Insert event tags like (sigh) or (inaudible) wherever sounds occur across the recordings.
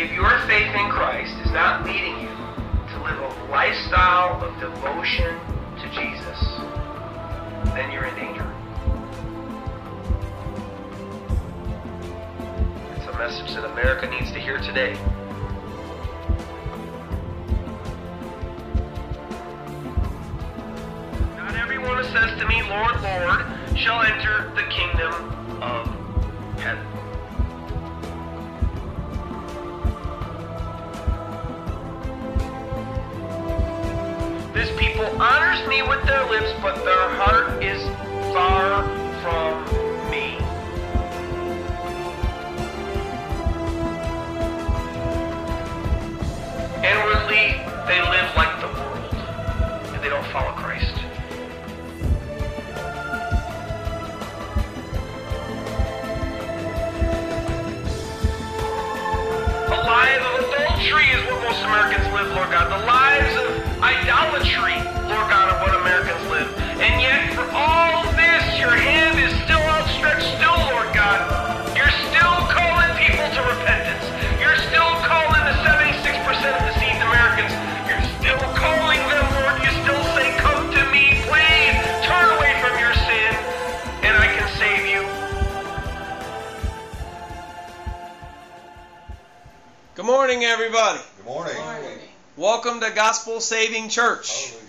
if your faith in Christ is not leading you to live a lifestyle of devotion to Jesus, then you're in danger. It's a message that America needs to hear today. Not everyone who says to me, Lord, Lord, shall enter the kingdom of people honors me with their lips, but their heart is far from me. Inwardly, they live like the world, and they don't follow Christ. A life of adultery is what most Americans live, Lord God. The lives idolatry, Lord God, are what Americans live. And yet, for all this, your hand is still outstretched, still, Lord God. You're still calling people to repentance. You're still calling the 76% of deceived Americans. You're still calling them, Lord. You still say, Come to me, please. Turn away from your sin, and I can save you. Good morning, everybody. Welcome to Gospel Saving Church. Hallelujah.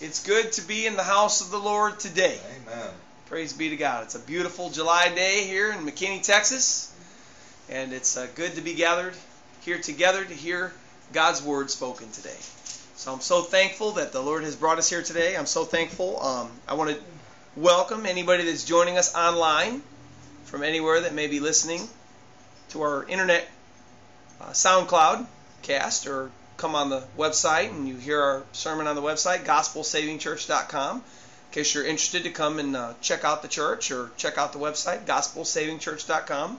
It's good to be in the house of the Lord today. Amen. Praise be to God. It's a beautiful July day here in McKinney, Texas, and it's uh, good to be gathered here together to hear God's word spoken today. So I'm so thankful that the Lord has brought us here today. I'm so thankful. Um, I want to welcome anybody that's joining us online from anywhere that may be listening to our internet uh, SoundCloud cast or come on the website and you hear our sermon on the website, gospelsavingchurch.com. In case you're interested to come and uh, check out the church or check out the website, gospelsavingchurch.com.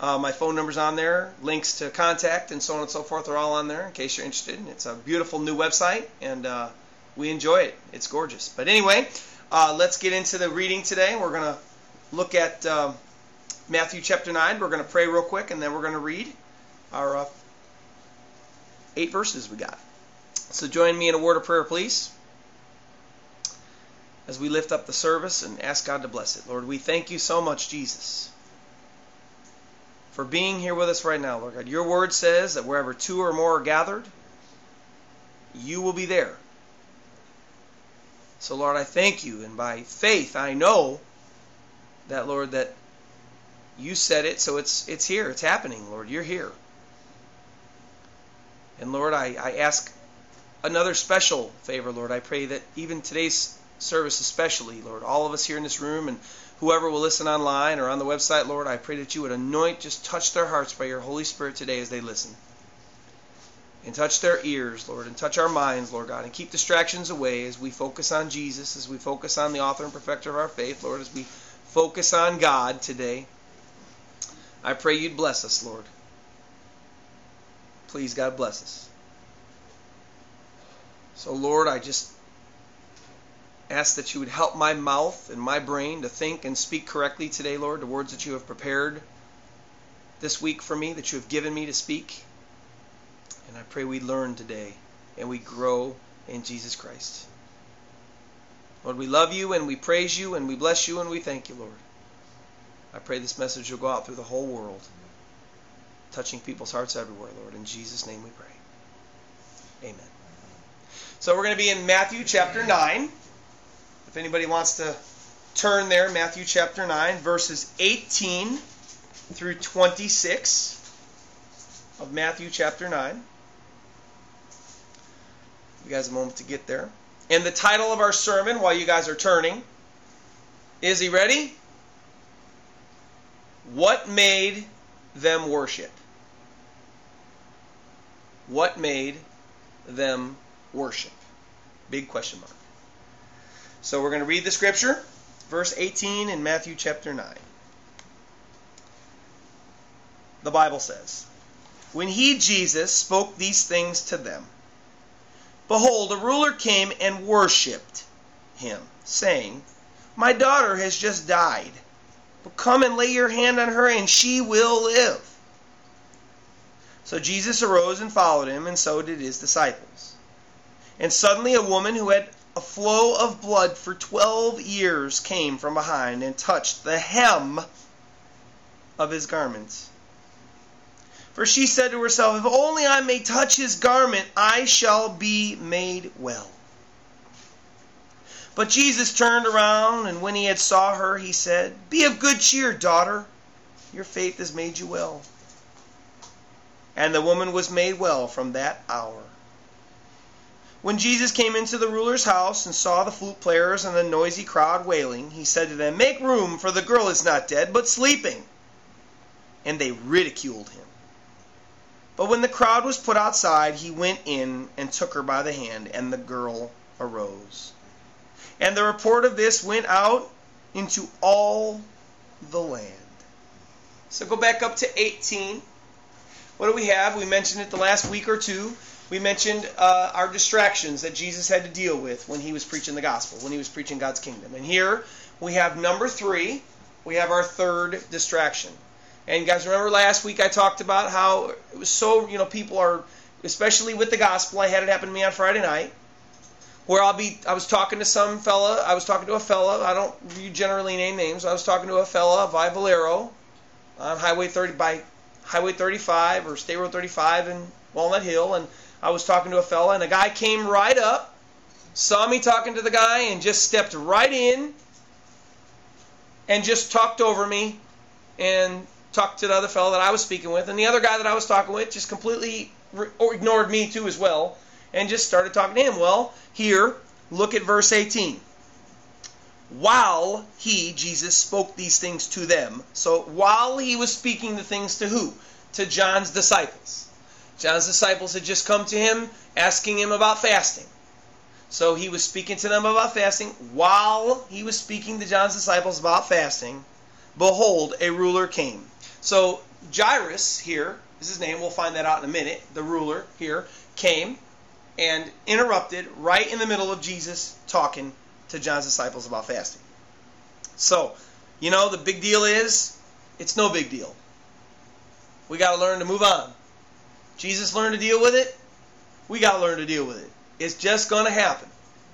Uh, my phone number's on there, links to contact, and so on and so forth are all on there in case you're interested. It's a beautiful new website, and uh, we enjoy it. It's gorgeous. But anyway, uh, let's get into the reading today. We're going to look at uh, Matthew chapter 9. We're going to pray real quick, and then we're going to read our uh, eight verses we got. So join me in a word of prayer, please, as we lift up the service and ask God to bless it. Lord, we thank you so much, Jesus, for being here with us right now, Lord God. Your word says that wherever two or more are gathered, you will be there. So, Lord, I thank you, and by faith, I know that, Lord, that you said it, so it's it's here, it's happening, Lord. You're here. And Lord, I, I ask another special favor, Lord. I pray that even today's service, especially, Lord, all of us here in this room and whoever will listen online or on the website, Lord, I pray that you would anoint, just touch their hearts by your Holy Spirit today as they listen. And touch their ears, Lord, and touch our minds, Lord God, and keep distractions away as we focus on Jesus, as we focus on the author and perfecter of our faith, Lord, as we focus on God today. I pray you'd bless us, Lord. Please, God, bless us. So, Lord, I just ask that you would help my mouth and my brain to think and speak correctly today, Lord, the words that you have prepared this week for me, that you have given me to speak. And I pray we learn today and we grow in Jesus Christ. Lord, we love you and we praise you and we bless you and we thank you, Lord. I pray this message will go out through the whole world, touching people's hearts everywhere, Lord. In Jesus' name we pray. Amen. So we're going to be in Matthew chapter 9. If anybody wants to turn there, Matthew chapter 9, verses 18 through 26 of Matthew chapter 9. You guys a moment to get there. And the title of our sermon, while you guys are turning, is he ready? What made them worship? What made them worship? Big question mark. So we're going to read the scripture, verse 18 in Matthew chapter 9. The Bible says, When he, Jesus, spoke these things to them, behold, a ruler came and worshipped him, saying, My daughter has just died, but come and lay your hand on her, and she will live. So Jesus arose and followed him, and so did his disciples. And suddenly a woman who had a flow of blood for twelve years came from behind and touched the hem of his garments. For she said to herself, If only I may touch his garment, I shall be made well. But Jesus turned around, and when he had saw her, he said, Be of good cheer, daughter. Your faith has made you well. And the woman was made well from that hour. When Jesus came into the ruler's house and saw the flute players and the noisy crowd wailing, he said to them, Make room, for the girl is not dead, but sleeping. And they ridiculed him. But when the crowd was put outside, he went in and took her by the hand, and the girl arose. And the report of this went out into all the land. So go back up to 18. What do we have? We mentioned it the last week or two. We mentioned uh, our distractions that Jesus had to deal with when he was preaching the gospel, when he was preaching God's kingdom. And here we have number three. We have our third distraction. And guys, remember last week I talked about how it was so, you know, people are, especially with the gospel. I had it happen to me on Friday night, where I'll be, I was talking to some fella, I was talking to a fella, I don't you generally name names, I was talking to a fella by Valero on Highway 30, by Highway 35 or State Road 35 in Walnut Hill, and I was talking to a fella, and a guy came right up, saw me talking to the guy, and just stepped right in and just talked over me and talked to the other fellow that I was speaking with, and the other guy that I was talking with just completely re- ignored me too as well, and just started talking to him. Well, here, look at verse 18. While he, Jesus, spoke these things to them, so while he was speaking the things to who? To John's disciples. John's disciples had just come to him asking him about fasting. So he was speaking to them about fasting. While he was speaking to John's disciples about fasting, behold, a ruler came so Jairus here is his name. We'll find that out in a minute. The ruler here came and interrupted right in the middle of Jesus talking to John's disciples about fasting. So, you know, the big deal is it's no big deal. We got to learn to move on. Jesus learned to deal with it. We got to learn to deal with it. It's just going to happen.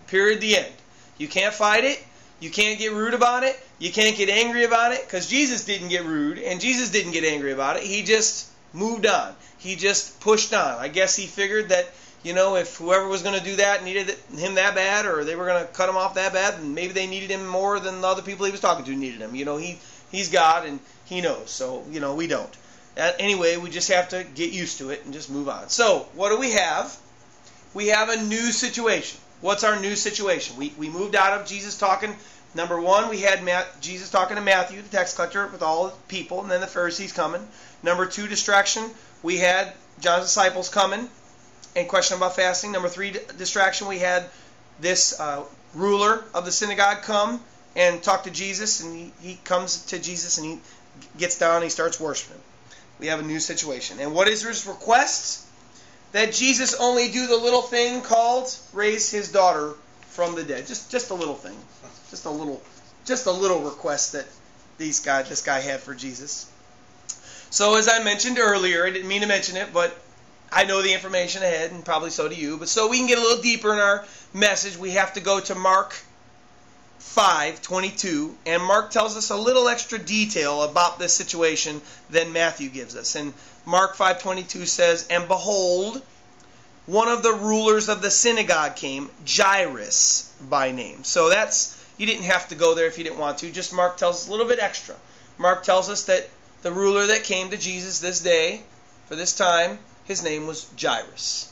Period. The end. You can't fight it. You can't get rude about it. You can't get angry about it because Jesus didn't get rude and Jesus didn't get angry about it. He just moved on. He just pushed on. I guess he figured that, you know, if whoever was going to do that needed him that bad or they were going to cut him off that bad, and maybe they needed him more than the other people he was talking to needed him. You know, he he's God and he knows. So, you know, we don't. Anyway, we just have to get used to it and just move on. So, what do we have? We have a new situation. What's our new situation? We, we moved out of Jesus talking. Number one, we had Matt, Jesus talking to Matthew, the tax collector, with all the people, and then the Pharisees coming. Number two, distraction. We had John's disciples coming and question about fasting. Number three, distraction. We had this uh, ruler of the synagogue come and talk to Jesus, and he, he comes to Jesus and he gets down and he starts worshiping. We have a new situation. And what is his request? that Jesus only do the little thing called raise his daughter from the dead. Just just a little thing. Just a little just a little request that these guy this guy had for Jesus. So as I mentioned earlier, I didn't mean to mention it, but I know the information ahead and probably so do you. But so we can get a little deeper in our message, we have to go to Mark 5:22 and Mark tells us a little extra detail about this situation than Matthew gives us. And Mark 5:22 says, "And behold, one of the rulers of the synagogue came, Jairus by name." So that's you didn't have to go there if you didn't want to. Just Mark tells us a little bit extra. Mark tells us that the ruler that came to Jesus this day, for this time, his name was Jairus.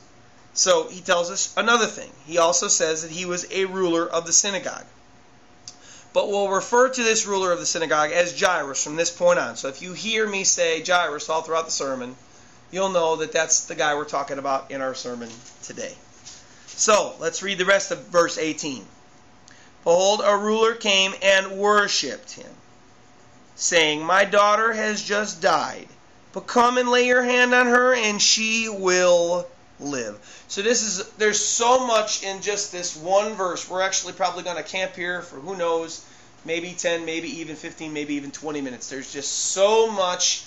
So he tells us another thing. He also says that he was a ruler of the synagogue but we'll refer to this ruler of the synagogue as Jairus from this point on. So if you hear me say Jairus all throughout the sermon, you'll know that that's the guy we're talking about in our sermon today. So let's read the rest of verse 18. Behold, a ruler came and worshipped him, saying, My daughter has just died, but come and lay your hand on her, and she will live. So this is there's so much in just this one verse. We're actually probably going to camp here for who knows, maybe 10, maybe even 15, maybe even 20 minutes. There's just so much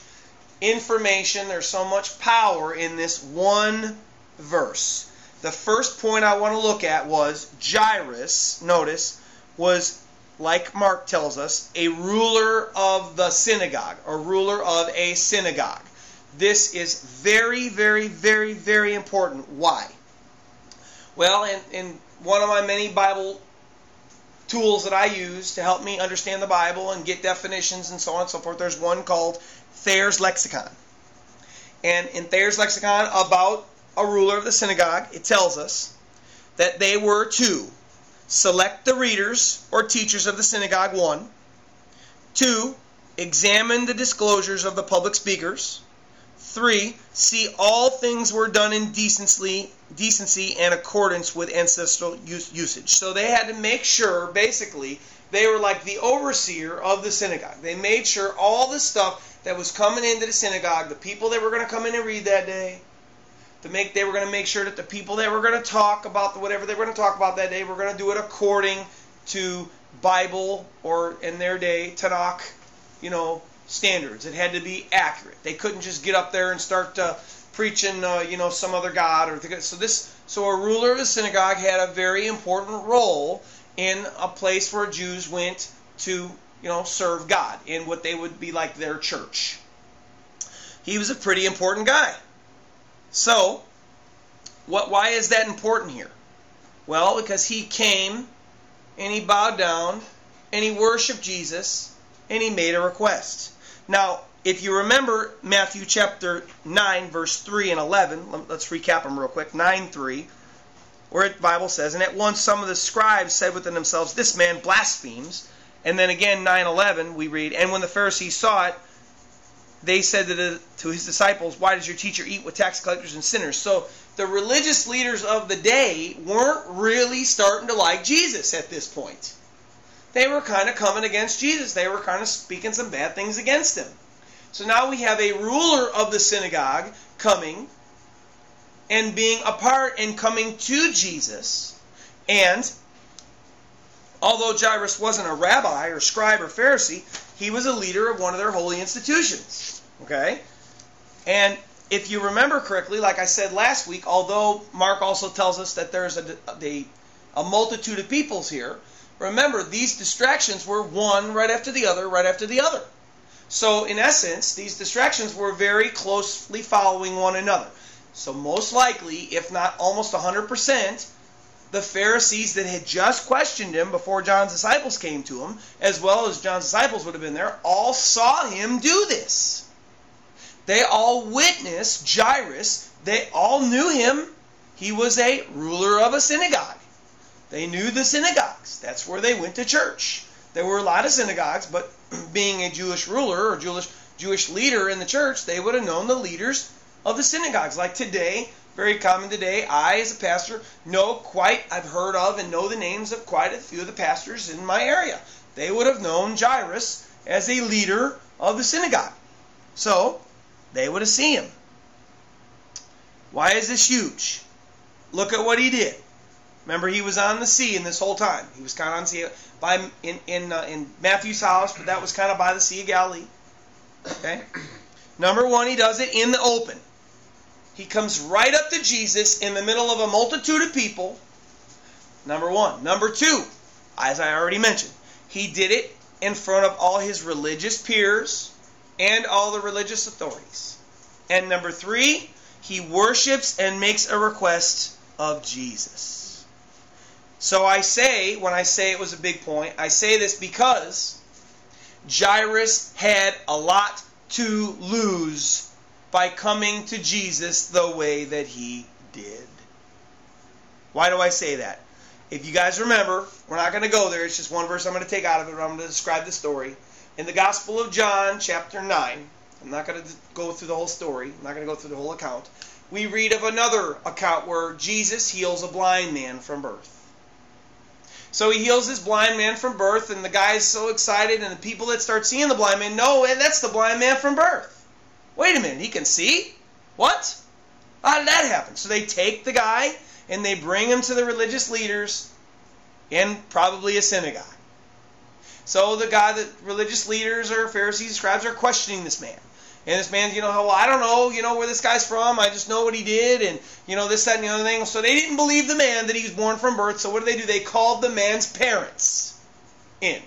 information, there's so much power in this one verse. The first point I want to look at was Jairus, notice, was, like Mark tells us, a ruler of the synagogue, a ruler of a synagogue. This is very, very, very, very important. Why? Well, in, in one of my many Bible tools that I use to help me understand the Bible and get definitions and so on and so forth, there's one called Thayer's Lexicon. And in Thayer's Lexicon about a ruler of the synagogue, it tells us that they were to select the readers or teachers of the synagogue, one, two, examine the disclosures of the public speakers, three, see all things were done in decency, decency and accordance with ancestral usage. So they had to make sure, basically, they were like the overseer of the synagogue. They made sure all the stuff that was coming into the synagogue, the people that were going to come in and read that day, to make they were going to make sure that the people that were going to talk about whatever they were going to talk about that day were going to do it according to Bible or in their day Tanakh, you know, standards. It had to be accurate. They couldn't just get up there and start uh, preaching, uh, you know, some other god or so. This so a ruler of the synagogue had a very important role in a place where Jews went to, you know, serve God in what they would be like their church. He was a pretty important guy. So, what, why is that important here? Well, because he came and he bowed down and he worshiped Jesus and he made a request. Now, if you remember Matthew chapter 9, verse 3 and 11, let's recap them real quick. 9 3, where the Bible says, And at once some of the scribes said within themselves, This man blasphemes. And then again, 9 11, we read, And when the Pharisees saw it, they said to, to his disciples, Why does your teacher eat with tax collectors and sinners? So the religious leaders of the day weren't really starting to like Jesus at this point. They were kind of coming against Jesus. They were kind of speaking some bad things against him. So now we have a ruler of the synagogue coming and being a part and coming to Jesus. And although Jairus wasn't a rabbi or scribe or Pharisee, he was a leader of one of their holy institutions. Okay? And if you remember correctly, like I said last week, although Mark also tells us that there's a, a, a multitude of peoples here, remember these distractions were one right after the other, right after the other. So, in essence, these distractions were very closely following one another. So, most likely, if not almost 100%, the Pharisees that had just questioned him before John's disciples came to him, as well as John's disciples would have been there, all saw him do this. They all witnessed Jairus. They all knew him. He was a ruler of a synagogue. They knew the synagogues. That's where they went to church. There were a lot of synagogues, but (clears throat) being a Jewish ruler or Jewish Jewish leader in the church, they would have known the leaders of the synagogues. Like today, very common today. I, as a pastor, know quite, I've heard of and know the names of quite a few of the pastors in my area. They would have known Jairus as a leader of the synagogue. So, they would have seen him. Why is this huge? Look at what he did. Remember, he was on the sea in this whole time. He was kind of on the sea by in in uh, in Matthew's house, but that was kind of by the Sea of Galilee. Okay. Number one, he does it in the open. He comes right up to Jesus in the middle of a multitude of people. Number one. Number two, as I already mentioned, he did it in front of all his religious peers and all the religious authorities. And number three, he worships and makes a request of Jesus. So I say, when I say it was a big point, I say this because Jairus had a lot to lose by coming to Jesus the way that he did. Why do I say that? If you guys remember, we're not going to go there. It's just one verse I'm going to take out of it. I'm going to describe the story. In the Gospel of John, chapter 9, I'm not going to go through the whole story. I'm not going to go through the whole account. We read of another account where Jesus heals a blind man from birth. So he heals this blind man from birth, and the guy is so excited, and the people that start seeing the blind man know, and that's the blind man from birth. Wait a minute, he can see? What? How did that happen? So they take the guy and they bring him to the religious leaders in probably a synagogue. So the guy, the religious leaders or Pharisees, scribes are questioning this man. And this man, you know, well, I don't know, you know, where this guy's from. I just know what he did, and you know this, that, and the other thing. So they didn't believe the man that he was born from birth. So what did they do? They called the man's parents in.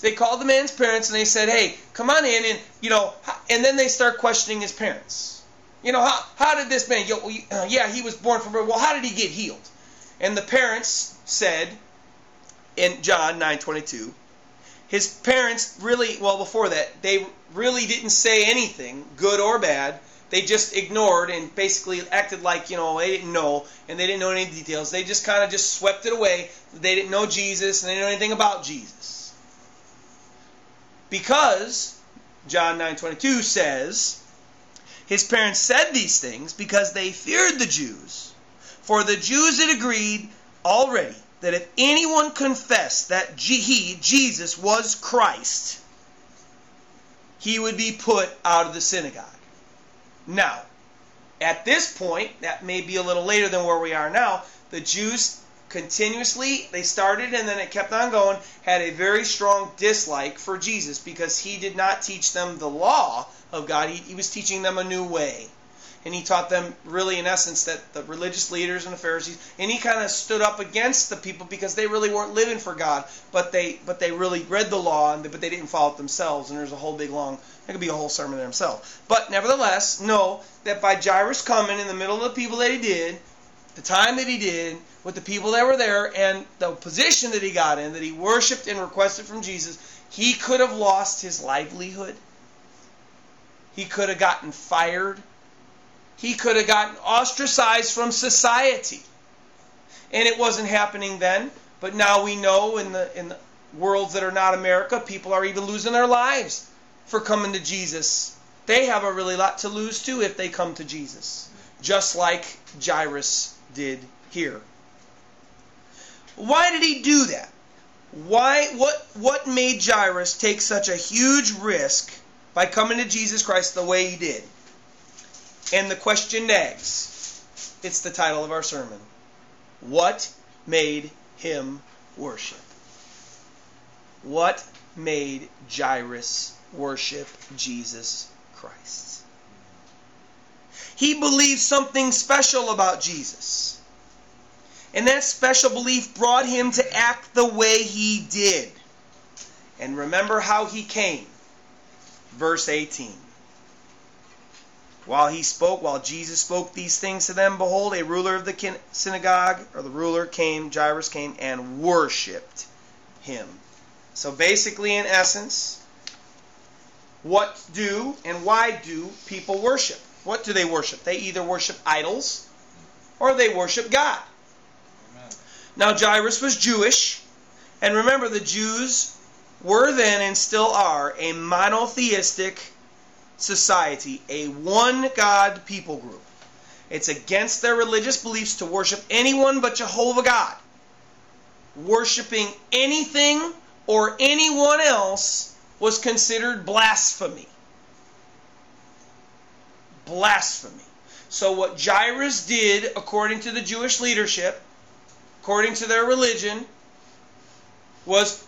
They called the man's parents and they said, "Hey, come on in," and you know, and then they start questioning his parents. You know, how how did this man? Uh, yeah, he was born from. Well, how did he get healed? And the parents said, in John 9:22, his parents really well before that they really didn't say anything, good or bad. They just ignored and basically acted like you know they didn't know and they didn't know any details. They just kind of just swept it away. They didn't know Jesus and they didn't know anything about Jesus. Because John 9:22 says, his parents said these things because they feared the Jews. For the Jews had agreed already that if anyone confessed that he, Jesus, was Christ, he would be put out of the synagogue. Now, at this point, that may be a little later than where we are now, the Jews continuously, they started and then it kept on going, had a very strong dislike for Jesus because he did not teach them the law of God. He, he was teaching them a new way. And he taught them, really, in essence, that the religious leaders and the Pharisees, and he kind of stood up against the people because they really weren't living for God, but they, but they really read the law, and but they didn't follow it themselves. And there's a whole big long, that could be a whole sermon in himself. But nevertheless, know that by Jairus coming in the middle of the people that he did, the time that he did, with the people that were there and the position that he got in, that he worshiped and requested from Jesus, he could have lost his livelihood. He could have gotten fired. He could have gotten ostracized from society. And it wasn't happening then, but now we know in the in the worlds that are not America, people are even losing their lives for coming to Jesus. They have a really lot to lose too if they come to Jesus, just like Jairus did here. Why did he do that? Why what what made Jairus take such a huge risk by coming to Jesus Christ the way he did? And the question nags. It's the title of our sermon. What made him worship? What made Jairus worship Jesus Christ? He believed something special about Jesus. And that special belief brought him to act the way he did. And remember how he came. Verse 18. While he spoke, while Jesus spoke these things to them, behold, a ruler of the synagogue, or the ruler came, Jairus came, and worshipped him. So basically, in essence, what do and why do people worship? What do they worship? They either worship idols or they worship God. Now, Jairus was Jewish, and remember, the Jews were then and still are a monotheistic society, a one God people group. It's against their religious beliefs to worship anyone but Jehovah God. Worshipping anything or anyone else was considered blasphemy. Blasphemy. So, what Jairus did, according to the Jewish leadership, according to their religion, was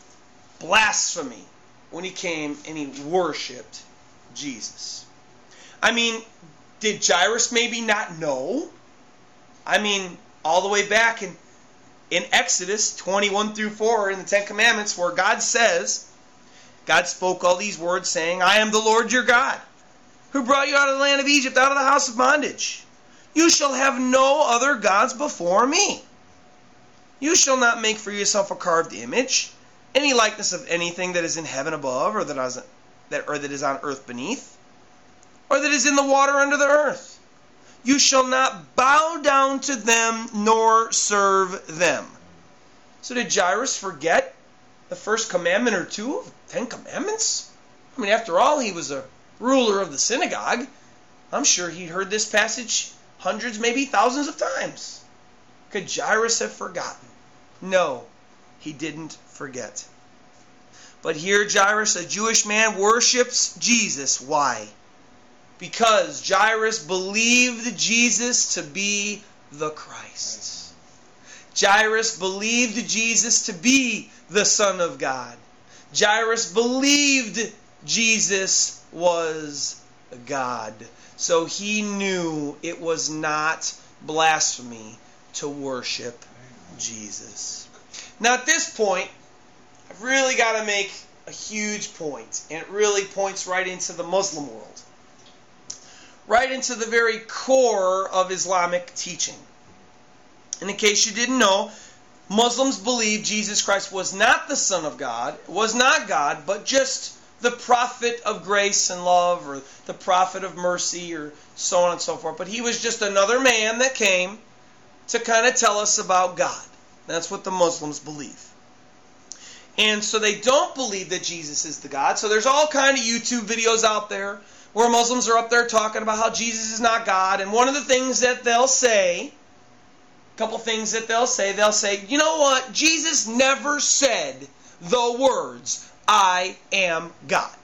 blasphemy when he came and he worshiped Jesus. I mean, did Jairus maybe not know? I mean, all the way back in, in Exodus 21 through 4 in the Ten Commandments, where God says, God spoke all these words saying, I am the Lord your God, who brought you out of the land of Egypt, out of the house of bondage. You shall have no other gods before me. You shall not make for yourself a carved image, any likeness of anything that is in heaven above, or that is, that, or that is on earth beneath, or that is in the water under the earth. You shall not bow down to them nor serve them. So did Jairus forget the first commandment or two of the Ten Commandments? I mean, after all, he was a ruler of the synagogue. I'm sure he'd heard this passage hundreds, maybe thousands of times. Could Jairus have forgotten? No, he didn't forget. But here Jairus, a Jewish man, worships Jesus. Why? Because Jairus believed Jesus to be the Christ. Jairus believed Jesus to be the Son of God. Jairus believed Jesus was God. So he knew it was not blasphemy to worship Jesus. Now, at this point, I've really got to make a huge point, and it really points right into the Muslim world, right into the very core of Islamic teaching. And in case you didn't know, Muslims believe Jesus Christ was not the Son of God, was not God, but just the prophet of grace and love, or the prophet of mercy, or so on and so forth. But he was just another man that came to kind of tell us about God. That's what the Muslims believe. And so they don't believe that Jesus is the God. So there's all kind of YouTube videos out there where Muslims are up there talking about how Jesus is not God. And one of the things that they'll say, a couple things that they'll say, they'll say, you know what? Jesus never said the words, I am God.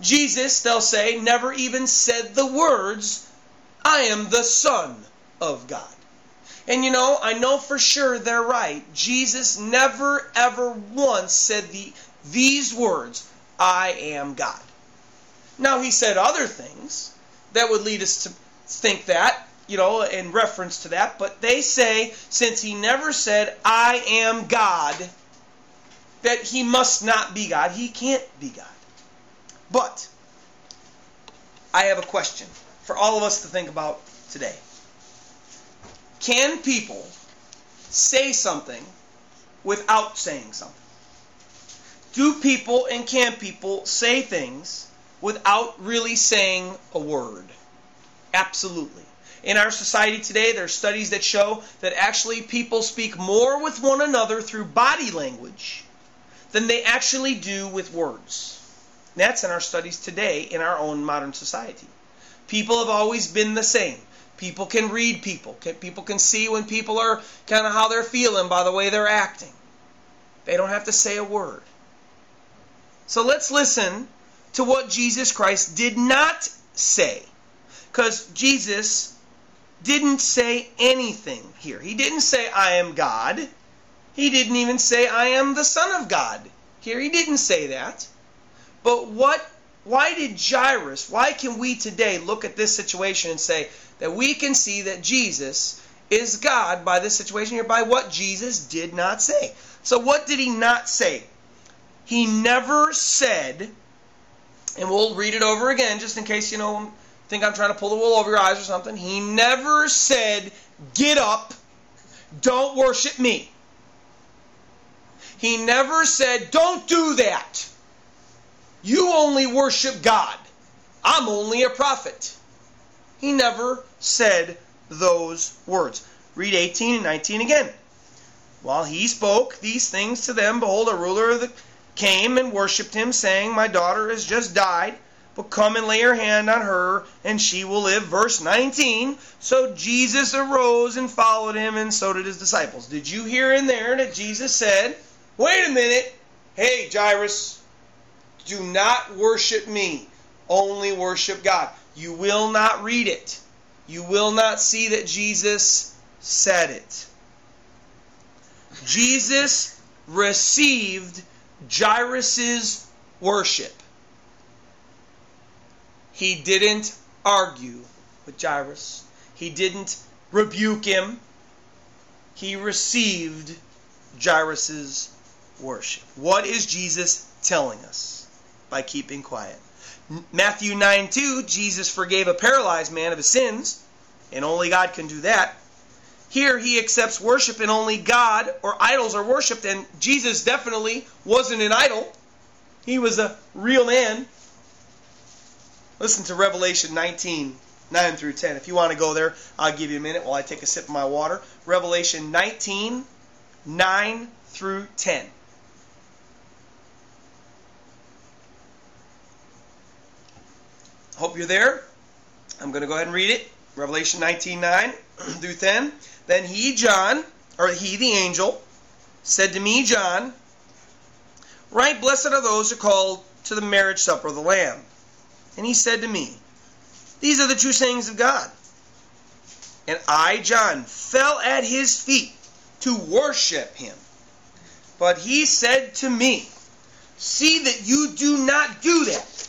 Jesus, they'll say, never even said the words, I am the Son of God. And you know, I know for sure they're right. Jesus never ever once said the, these words, I am God. Now, he said other things that would lead us to think that, you know, in reference to that, but they say since he never said, I am God, that he must not be God. He can't be God. But, I have a question for all of us to think about today. Can people say something without saying something? Do people and can people say things without really saying a word? Absolutely. In our society today, there are studies that show that actually people speak more with one another through body language than they actually do with words. That's in our studies today in our own modern society. People have always been the same. People can read people. People can see when people are kind of how they're feeling by the way they're acting. They don't have to say a word. So let's listen to what Jesus Christ did not say. Because Jesus didn't say anything here. He didn't say, I am God. He didn't even say, I am the Son of God. Here, he didn't say that. But what why did Jairus, why can we today look at this situation and say that we can see that Jesus is God by this situation here, by what Jesus did not say? So, what did he not say? He never said, and we'll read it over again just in case you know think I'm trying to pull the wool over your eyes or something. He never said, Get up, don't worship me. He never said, Don't do that. You only worship God. I'm only a prophet. He never said those words. Read 18 and 19 again. While he spoke these things to them, behold, a ruler the, came and worshipped him, saying, My daughter has just died, but come and lay your hand on her, and she will live. Verse 19. So Jesus arose and followed him, and so did his disciples. Did you hear in there that Jesus said, Wait a minute. Hey, Jairus, do not worship me, only worship God. You will not read it. You will not see that Jesus said it. Jesus received Jairus' worship. He didn't argue with Jairus. He didn't rebuke him. He received Jairus' worship. What is Jesus telling us? by keeping quiet. Matthew 9 2, Jesus forgave a paralyzed man of his sins, and only God can do that. Here he accepts worship, and only God or idols are worshipped, and Jesus definitely wasn't an idol. He was a real man. Listen to Revelation 19 9 through 10. If you want to go there, I'll give you a minute while I take a sip of my water. Revelation 19 9 through 10. Hope you're there. I'm going to go ahead and read it. Revelation 19:9 (clears throat) through 10. Then he, John, or he, the angel, said to me, John, Write blessed are those who called to the marriage supper of the Lamb. And he said to me, These are the true sayings of God. And I, John, fell at his feet to worship him. But he said to me, See that you do not do that.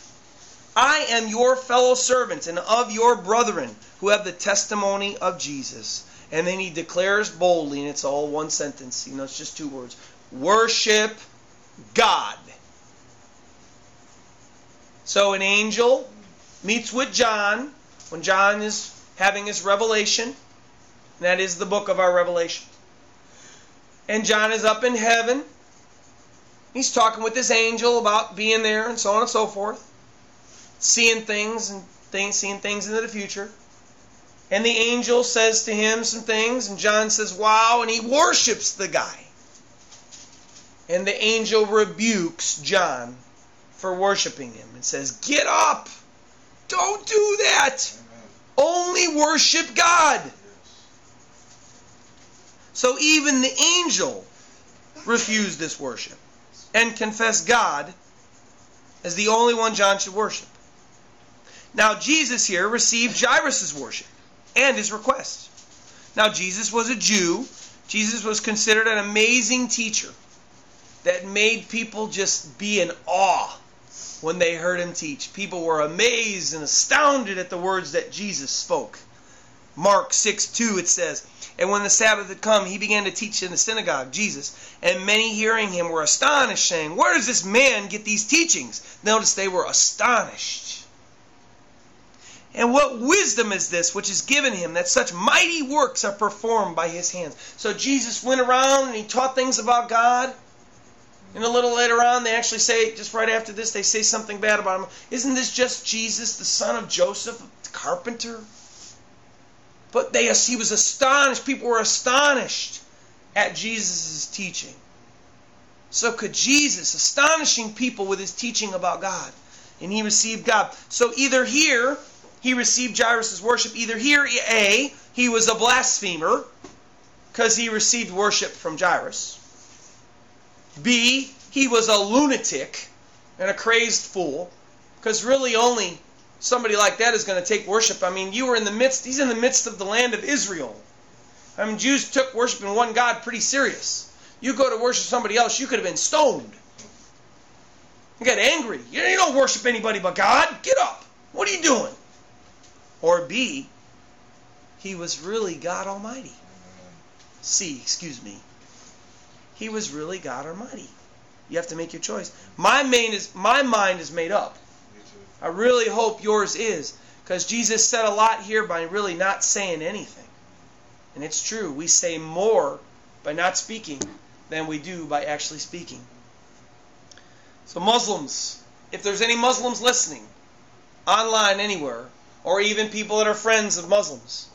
I am your fellow servant and of your brethren who have the testimony of Jesus. And then he declares boldly, and it's all one sentence. You know, it's just two words. Worship God. So an angel meets with John when John is having his revelation. That is the book of our revelation. And John is up in heaven. He's talking with this angel about being there and so on and so forth. Seeing things and things, seeing things into the future. And the angel says to him some things, and John says, Wow, and he worships the guy. And the angel rebukes John for worshiping him and says, Get up! Don't do that! Only worship God! So even the angel refused this worship and confessed God as the only one John should worship. Now, Jesus here received Jairus' worship and his request. Now, Jesus was a Jew. Jesus was considered an amazing teacher that made people just be in awe when they heard him teach. People were amazed and astounded at the words that Jesus spoke. Mark 6 2, it says, And when the Sabbath had come, he began to teach in the synagogue, Jesus. And many hearing him were astonished, saying, Where does this man get these teachings? Notice they were astonished. And what wisdom is this which is given him that such mighty works are performed by his hands? So Jesus went around and he taught things about God. And a little later on, they actually say, just right after this, they say something bad about him. Isn't this just Jesus, the son of Joseph, the carpenter? But they, he was astonished. People were astonished at Jesus' teaching. So could Jesus, astonishing people with his teaching about God, and he received God. So either here, he received Jairus' worship. Either here, A, he was a blasphemer, because he received worship from Jairus. B, he was a lunatic and a crazed fool, because really only somebody like that is going to take worship. I mean, you were in the midst, he's in the midst of the land of Israel. I mean, Jews took worshiping one God pretty serious. You go to worship somebody else, you could have been stoned. You get angry. You don't worship anybody but God. Get up. What are you doing? Or B, he was really God Almighty. C, excuse me. He was really God Almighty. You have to make your choice. My main is my mind is made up. I really hope yours is, because Jesus said a lot here by really not saying anything. And it's true. We say more by not speaking than we do by actually speaking. So Muslims, if there's any Muslims listening, online anywhere, or even people that are friends of Muslims,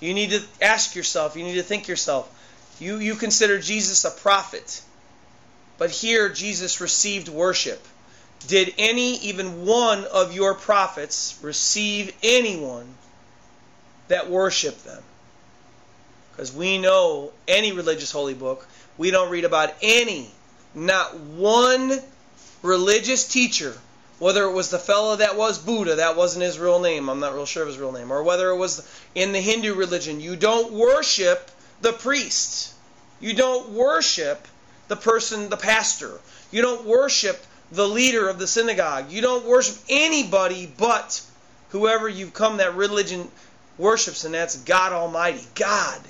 you need to ask yourself, you need to think yourself, you, you consider Jesus a prophet. But here Jesus received worship. Did any, even one of your prophets, receive anyone that worshiped them? Because we know any religious holy book, we don't read about any, not one religious teacher, whether it was the fellow that was Buddha, that wasn't his real name, I'm not real sure of his real name, or whether it was in the Hindu religion, you don't worship the priest. You don't worship the person, the pastor. You don't worship the leader of the synagogue. You don't worship anybody but whoever you've come that religion worships, and that's God Almighty. God.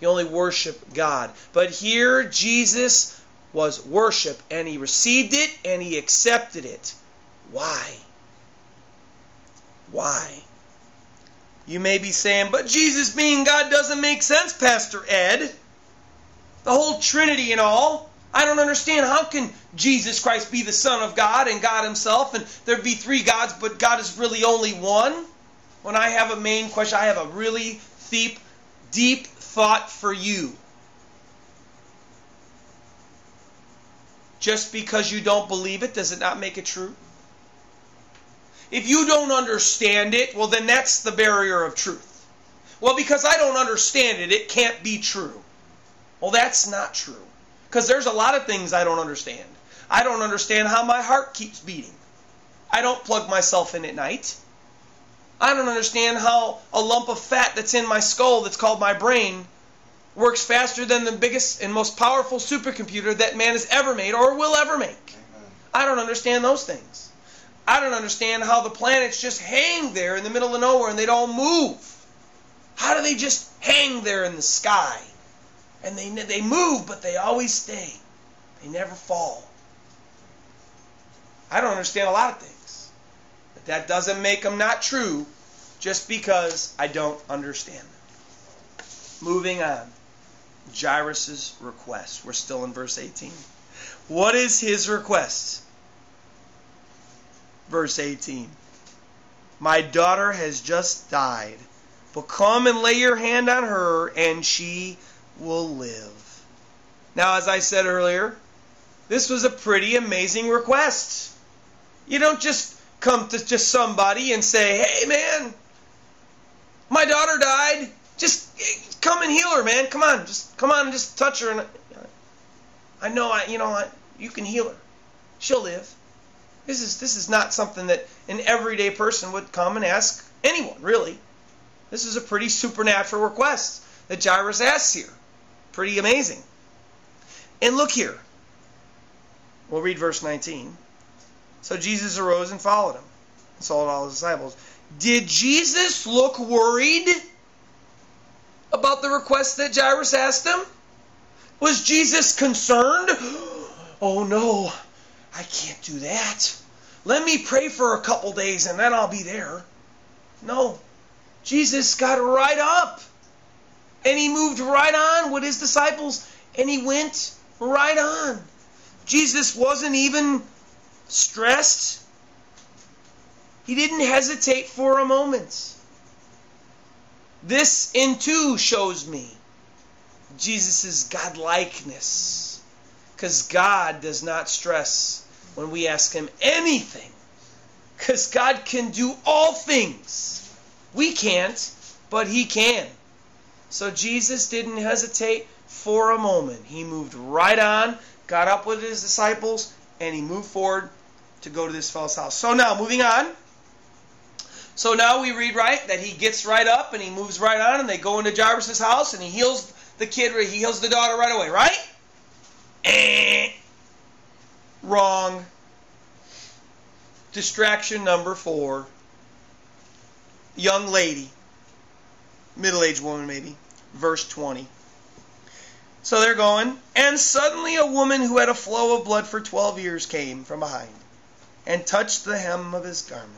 You only worship God. But here, Jesus was worship, and he received it and he accepted it. Why? Why? You may be saying, but Jesus being God doesn't make sense, Pastor Ed. The whole Trinity and all. I don't understand. How can Jesus Christ be the Son of God and God Himself, and there be three gods, but God is really only one? When I have a main question, I have a really deep, deep thought for you. Just because you don't believe it, does it not make it true? If you don't understand it, well, then that's the barrier of truth. Well, because I don't understand it, it can't be true. Well, that's not true. Because there's a lot of things I don't understand. I don't understand how my heart keeps beating. I don't plug myself in at night. I don't understand how a lump of fat that's in my skull, that's called my brain, works faster than the biggest and most powerful supercomputer that man has ever made or will ever make. I don't understand those things. I don't understand how the planets just hang there in the middle of nowhere and they don't move. How do they just hang there in the sky? And they they move, but they always stay. They never fall. I don't understand a lot of things. But that doesn't make them not true just because I don't understand them. Moving on. Jairus' request. We're still in verse 18. What is his request? Verse 18. My daughter has just died, but come and lay your hand on her, and she will live. Now, as I said earlier, this was a pretty amazing request. You don't just come to just somebody and say, hey, man, my daughter died. Just eh, come and heal her, man. Come on, just come on and just touch her. And I know, I you know, I, you can heal her. She'll live. This is this is not something that an everyday person would come and ask anyone, really. This is a pretty supernatural request that Jairus asks here. Pretty amazing. And look here. We'll read verse 19. So Jesus arose and followed him, and saw all his disciples. Did Jesus look worried about the request that Jairus asked him? Was Jesus concerned? (gasps) Oh no, I can't do that. Let me pray for a couple days and then I'll be there. No. Jesus got right up and he moved right on with his disciples and he went right on. Jesus wasn't even stressed. He didn't hesitate for a moment. This in two shows me Jesus' godlikeness. Because God does not stress when we ask Him anything. Because God can do all things. We can't, but He can. So Jesus didn't hesitate for a moment. He moved right on, got up with His disciples, and He moved forward to go to this fellow's house. So now, moving on. So now we read right that he gets right up and he moves right on, and they go into Jairus' house and he heals the kid, he heals the daughter right away, right? Eh. Wrong. Distraction number four. Young lady, middle aged woman maybe, verse 20. So they're going, and suddenly a woman who had a flow of blood for 12 years came from behind and touched the hem of his garment.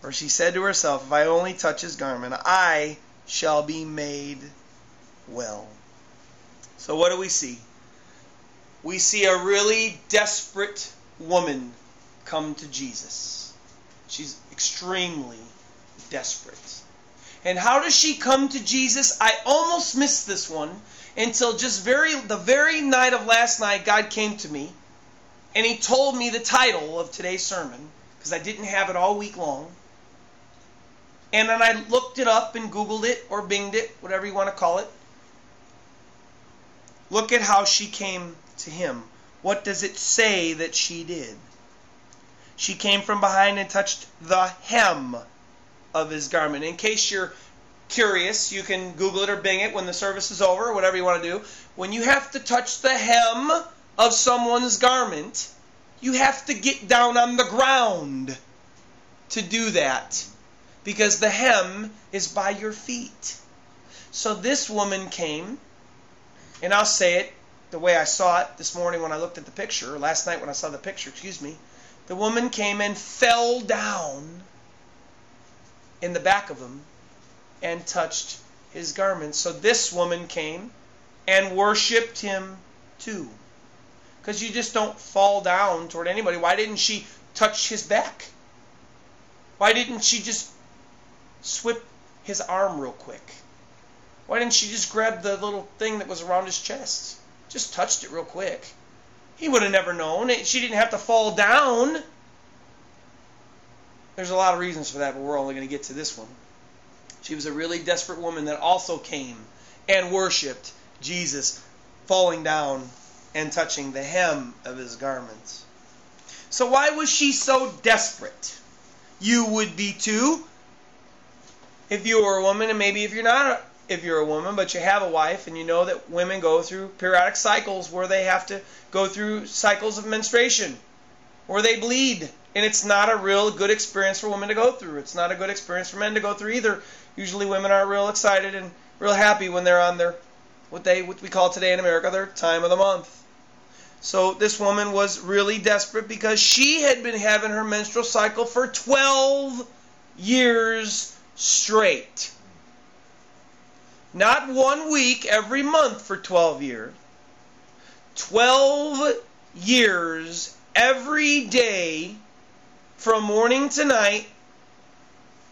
For she said to herself, If I only touch his garment, I shall be made well. So, what do we see? We see a really desperate woman come to Jesus. She's extremely desperate. And how does she come to Jesus? I almost missed this one until just very the very night of last night God came to me and he told me the title of today's sermon because I didn't have it all week long. And then I looked it up and Googled it or Binged it, whatever you want to call it. Look at how she came to him. What does it say that she did? She came from behind and touched the hem of his garment. In case you're curious, you can Google it or Bing it when the service is over, whatever you want to do. When you have to touch the hem of someone's garment, you have to get down on the ground to do that because the hem is by your feet. So this woman came, and I'll say it the way I saw it this morning when I looked at the picture, or last night when I saw the picture, excuse me. The woman came and fell down in the back of him and touched his garment. So this woman came and worshiped him too. Because you just don't fall down toward anybody. Why didn't she touch his back? Why didn't she just swip his arm real quick? Why didn't she just grab the little thing that was around his chest? Just touched it real quick. He would have never known. She didn't have to fall down. There's a lot of reasons for that, but we're only going to get to this one. She was a really desperate woman that also came and worshiped Jesus, falling down and touching the hem of his garments. So, why was she so desperate? You would be too if you were a woman, and maybe if you're not if you're a woman, but you have a wife and you know that women go through periodic cycles where they have to go through cycles of menstruation, where they bleed And it's not a real good experience for women to go through. It's not a good experience for men to go through either. Usually women are real excited and real happy when they're on their what they what we call today in America their time of the month. So this woman was really desperate because she had been having her menstrual cycle for 12 years straight. Not one week every month for 12 years. 12 years every day from morning to night,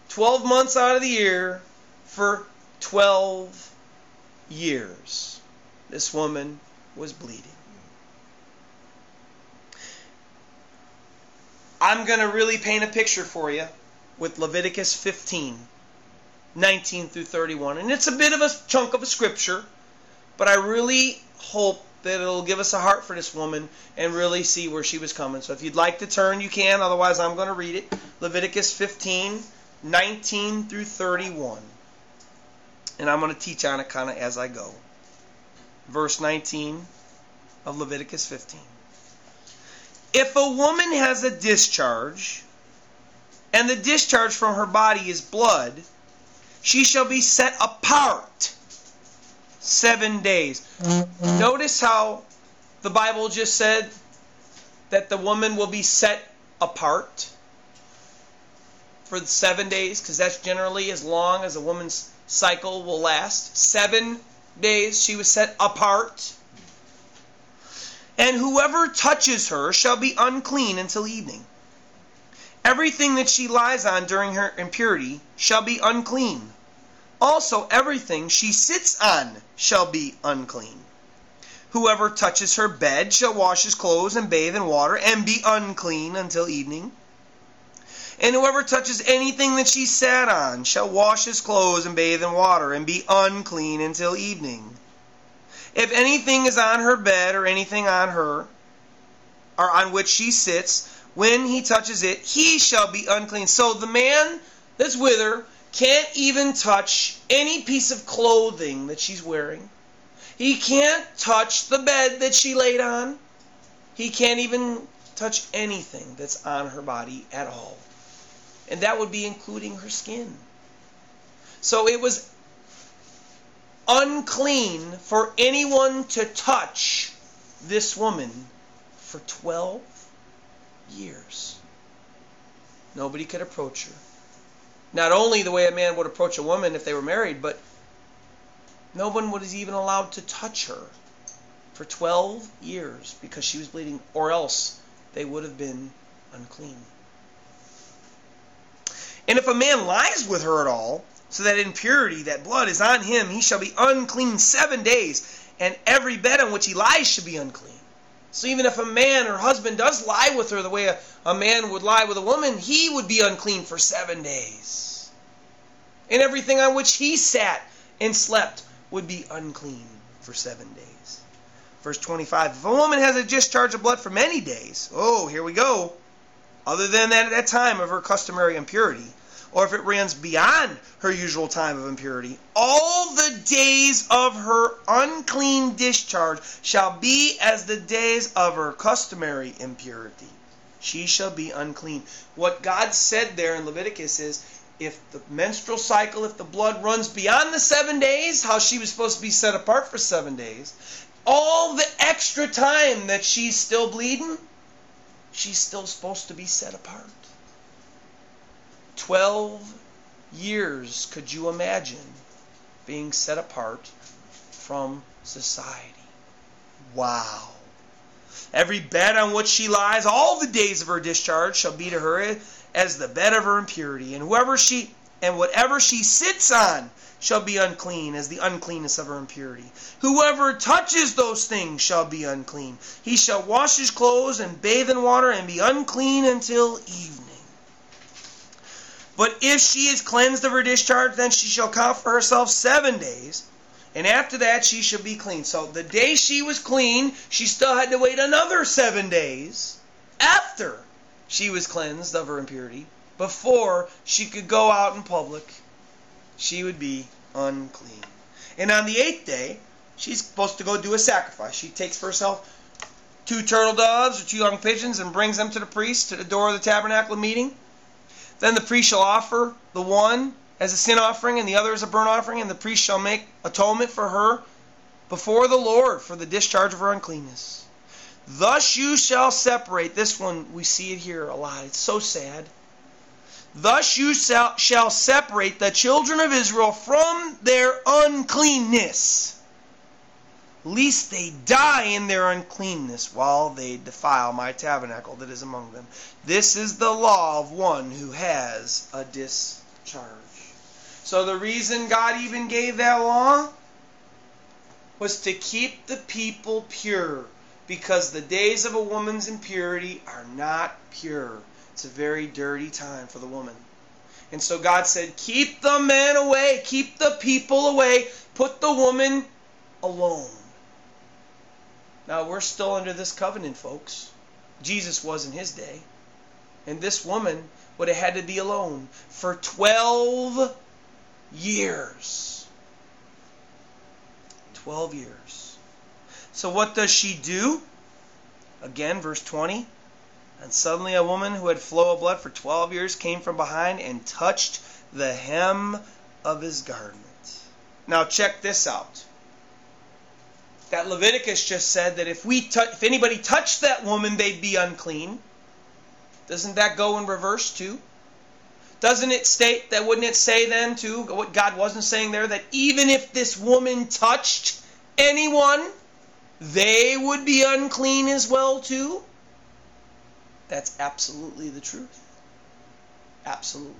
12 months out of the year for 12 years. This woman was bleeding. I'm going to really paint a picture for you with Leviticus 15, 19 through 31. And it's a bit of a chunk of a scripture, but I really hope that it'll give us a heart for this woman and really see where she was coming. So if you'd like to turn, you can. Otherwise, I'm going to read it. Leviticus 15, 19 through 31. And I'm going to teach on it kind of as I go. Verse 19 of Leviticus 15. If a woman has a discharge, and the discharge from her body is blood, she shall be set apart seven days. Mm-hmm. Notice how the Bible just said that the woman will be set apart for the seven days, because that's generally as long as a woman's cycle will last. Seven days she was set apart. And whoever touches her shall be unclean until evening. Everything that she lies on during her impurity shall be unclean. Also, everything she sits on shall be unclean. Whoever touches her bed shall wash his clothes and bathe in water and be unclean until evening. And whoever touches anything that she sat on shall wash his clothes and bathe in water and be unclean until evening. If anything is on her bed or anything on her, or on which she sits, when he touches it, he shall be unclean. So the man that's with her can't even touch any piece of clothing that she's wearing. He can't touch the bed that she laid on. He can't even touch anything that's on her body at all. And that would be including her skin. So it was unclean for anyone to touch this woman for 12 years. Nobody could approach her. Not only the way a man would approach a woman if they were married, but no one was even allowed to touch her for 12 years because she was bleeding, or else they would have been unclean. And if a man lies with her at all, so that impurity, that blood is on him, he shall be unclean seven days, and every bed on which he lies should be unclean. So even if a man or husband does lie with her the way a, a man would lie with a woman, he would be unclean for seven days. And everything on which he sat and slept would be unclean for seven days. Verse 25 If a woman has a discharge of blood for many days, oh, here we go. Other than that, at that time of her customary impurity, or if it runs beyond her usual time of impurity, all the days of her unclean discharge shall be as the days of her customary impurity. She shall be unclean. What God said there in Leviticus is if the menstrual cycle, if the blood runs beyond the seven days, how she was supposed to be set apart for seven days, all the extra time that she's still bleeding, she's still supposed to be set apart. 12 years, could you imagine being set apart from society? Wow. Every bed on which she lies, all the days of her discharge shall be to her as the bed of her impurity, and whoever she and whatever she sits on shall be unclean as the uncleanness of her impurity. Whoever touches those things shall be unclean. He shall wash his clothes and bathe in water and be unclean until evening. But if she is cleansed of her discharge, then she shall count for herself seven days. And after that, she shall be clean. So the day she was clean, she still had to wait another seven days after she was cleansed of her impurity before she could go out in public. She would be unclean. And on the eighth day, she's supposed to go do a sacrifice. She takes for herself two turtle doves or two young pigeons and brings them to the priest to the door of the tabernacle meeting. Then the priest shall offer the one as a sin offering and the other as a burnt offering, and the priest shall make atonement for her before the Lord for the discharge of her uncleanness. Thus you shall separate. This one, we see it here a lot. It's so sad. Thus you shall, separate the children of Israel from their uncleanness, lest they die in their uncleanness while they defile my tabernacle that is among them. This is the law of one who has a discharge. So the reason God even gave that law was to keep the people pure because the days of a woman's impurity are not pure. It's a very dirty time for the woman. And so God said, Keep the man away, keep the people away, put the woman alone. Now, we're still under this covenant, folks. Jesus was in his day. And this woman would have had to be alone for 12 years. 12 years. So what does she do? Again, verse 20. And suddenly a woman who had flow of blood for 12 years came from behind and touched the hem of his garment. Now check this out. That Leviticus just said that if we if anybody touched that woman, they'd be unclean. Doesn't that go in reverse too? Doesn't it state that wouldn't it say then too what God wasn't saying there that even if this woman touched anyone, they would be unclean as well too? That's absolutely the truth. Absolutely.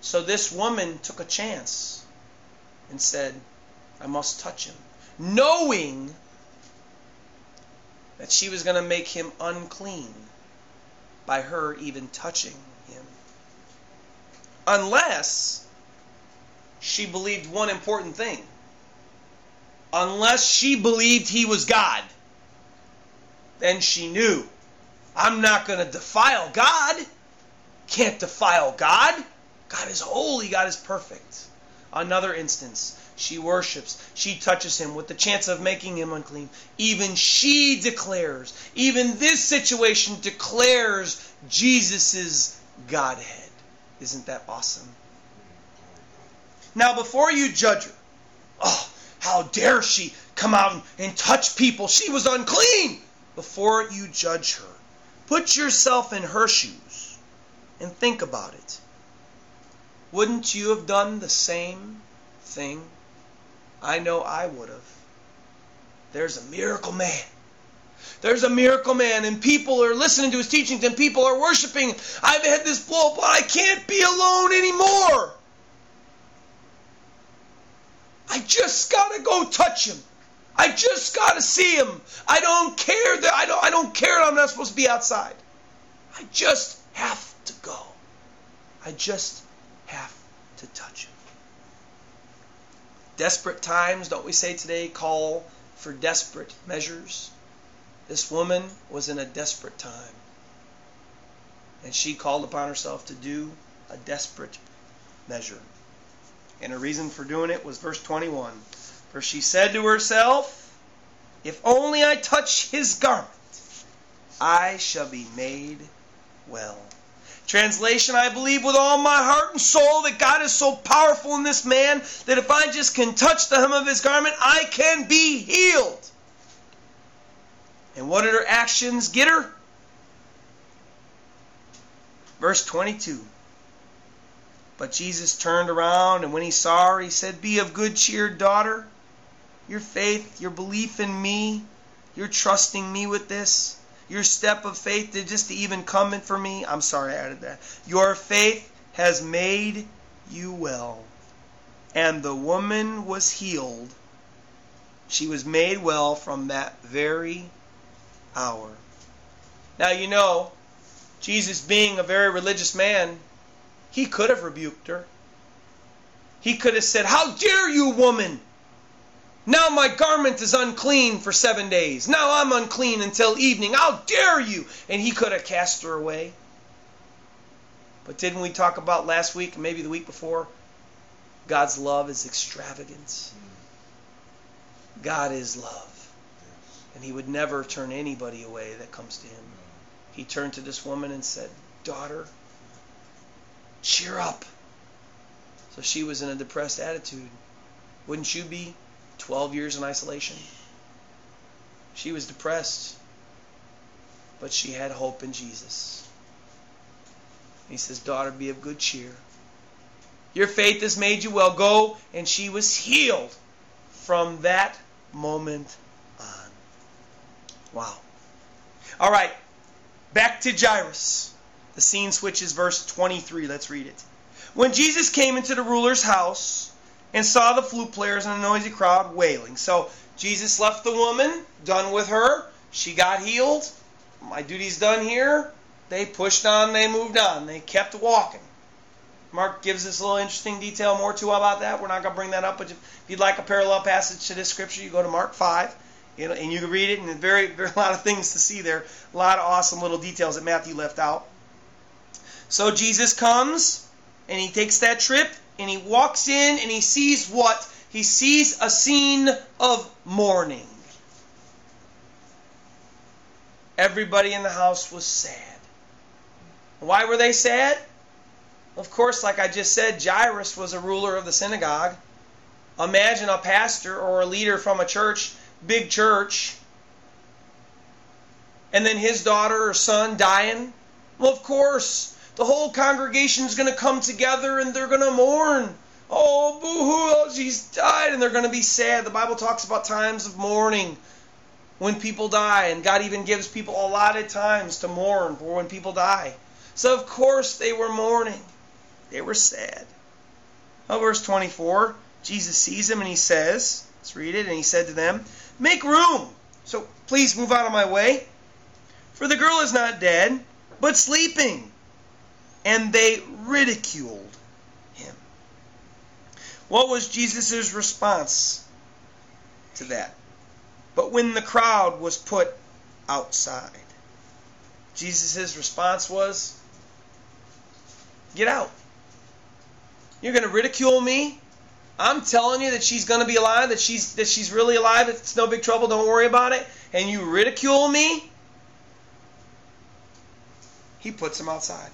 So this woman took a chance and said, I must touch him, knowing that she was going to make him unclean by her even touching him. Unless she believed one important thing. Unless she believed he was God, then she knew I'm not going to defile God. Can't defile God. God is holy. God is perfect. Another instance. She worships. She touches him with the chance of making him unclean. Even she declares, even this situation declares Jesus' Godhead. Isn't that awesome? Now, before you judge her, oh, how dare she come out and touch people? She was unclean. Before you judge her, Put yourself in her shoes and think about it. Wouldn't you have done the same thing? I know I would have. There's a miracle man. There's a miracle man, and people are listening to his teachings, and people are worshiping. I've had this blow up, but I can't be alone anymore. I just gotta go touch him. I just got to see him. I don't care that I don't I don't care I'm not supposed to be outside. I just have to go. I just have to touch him. Desperate times, don't we say today, call for desperate measures. This woman was in a desperate time. And she called upon herself to do a desperate measure. And her reason for doing it was verse 21. For she said to herself, If only I touch his garment, I shall be made well. Translation, I believe with all my heart and soul that God is so powerful in this man that if I just can touch the hem of his garment, I can be healed. And what did her actions get her? Verse 22. But Jesus turned around, and when he saw her, he said, Be of good cheer, daughter your faith, your belief in me, your trusting me with this, your step of faith to just to even come in for me. I'm sorry I added that. Your faith has made you well. And the woman was healed. She was made well from that very hour. Now, you know, Jesus being a very religious man, he could have rebuked her. He could have said, How dare you, woman? Now my garment is unclean for seven days. Now I'm unclean until evening. How dare you? And he could have cast her away. But didn't we talk about last week, maybe the week before? God's love is extravagance. God is love. And he would never turn anybody away that comes to him. He turned to this woman and said, Daughter, cheer up. So she was in a depressed attitude. Wouldn't you be? 12 years in isolation. She was depressed, but she had hope in Jesus. He says, Daughter, be of good cheer. Your faith has made you well. Go. And she was healed from that moment on. Wow. All right. Back to Jairus. The scene switches, verse 23. Let's read it. When Jesus came into the ruler's house and saw the flute players and a noisy crowd wailing. So Jesus left the woman, done with her. She got healed. My duty's done here. They pushed on, they moved on, they kept walking. Mark gives us a little interesting detail more too about that. We're not going to bring that up, but if you'd like a parallel passage to this scripture, you go to Mark 5 and you can read it, and very, very (laughs) a lot of things to see there. A lot of awesome little details that Matthew left out. So Jesus comes and he takes that trip and he walks in and he sees what? He sees a scene of mourning. Everybody in the house was sad. Why were they sad? Of course, like I just said, Jairus was a ruler of the synagogue. Imagine a pastor or a leader from a church, big church, and then his daughter or son dying. Well, of course, the whole congregation is going to come together and they're going to mourn. Oh, boo hoo, oh, she's died, and they're going to be sad. The Bible talks about times of mourning when people die, and God even gives people a lot of times to mourn for when people die. So, of course, they were mourning. They were sad. Oh, verse 24 Jesus sees them and he says, let's read it, and he said to them, Make room! So please move out of my way. For the girl is not dead, but sleeping. And they ridiculed him. What was Jesus' response to that? But when the crowd was put outside, Jesus' response was, Get out. You're going to ridicule me? I'm telling you that she's going to be alive, that she's that she's really alive. It's no big trouble. Don't worry about it. And you ridicule me? He puts him outside.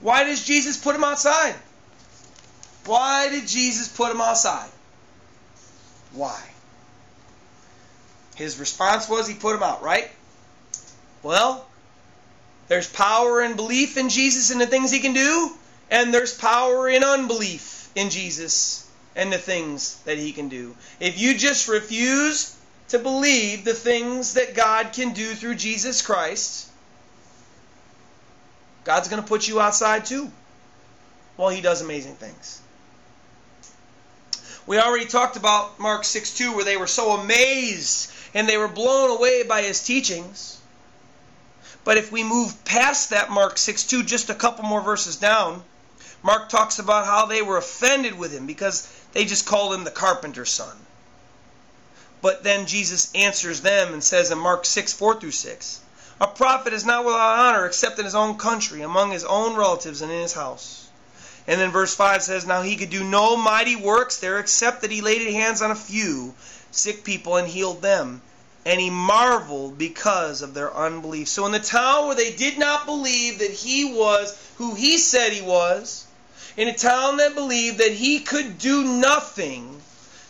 Why does Jesus put him outside? Why did Jesus put him outside? Why? His response was he put him out, right? Well, there's power in belief in Jesus and the things he can do, and there's power in unbelief in Jesus and the things that he can do. If you just refuse to believe the things that God can do through Jesus Christ, God's going to put you outside too while he does amazing things. We already talked about Mark 6 2, where they were so amazed and they were blown away by his teachings. But if we move past that Mark 6 2, just a couple more verses down, Mark talks about how they were offended with him because they just called him the carpenter's son. But then Jesus answers them and says in Mark 6 4 through 6, A prophet is not without honor except in his own country, among his own relatives, and in his house. And then verse 5 says, Now he could do no mighty works there except that he laid hands on a few sick people and healed them and he marveled because of their unbelief. So, in the town where they did not believe that he was who he said he was, in a town that believed that he could do nothing,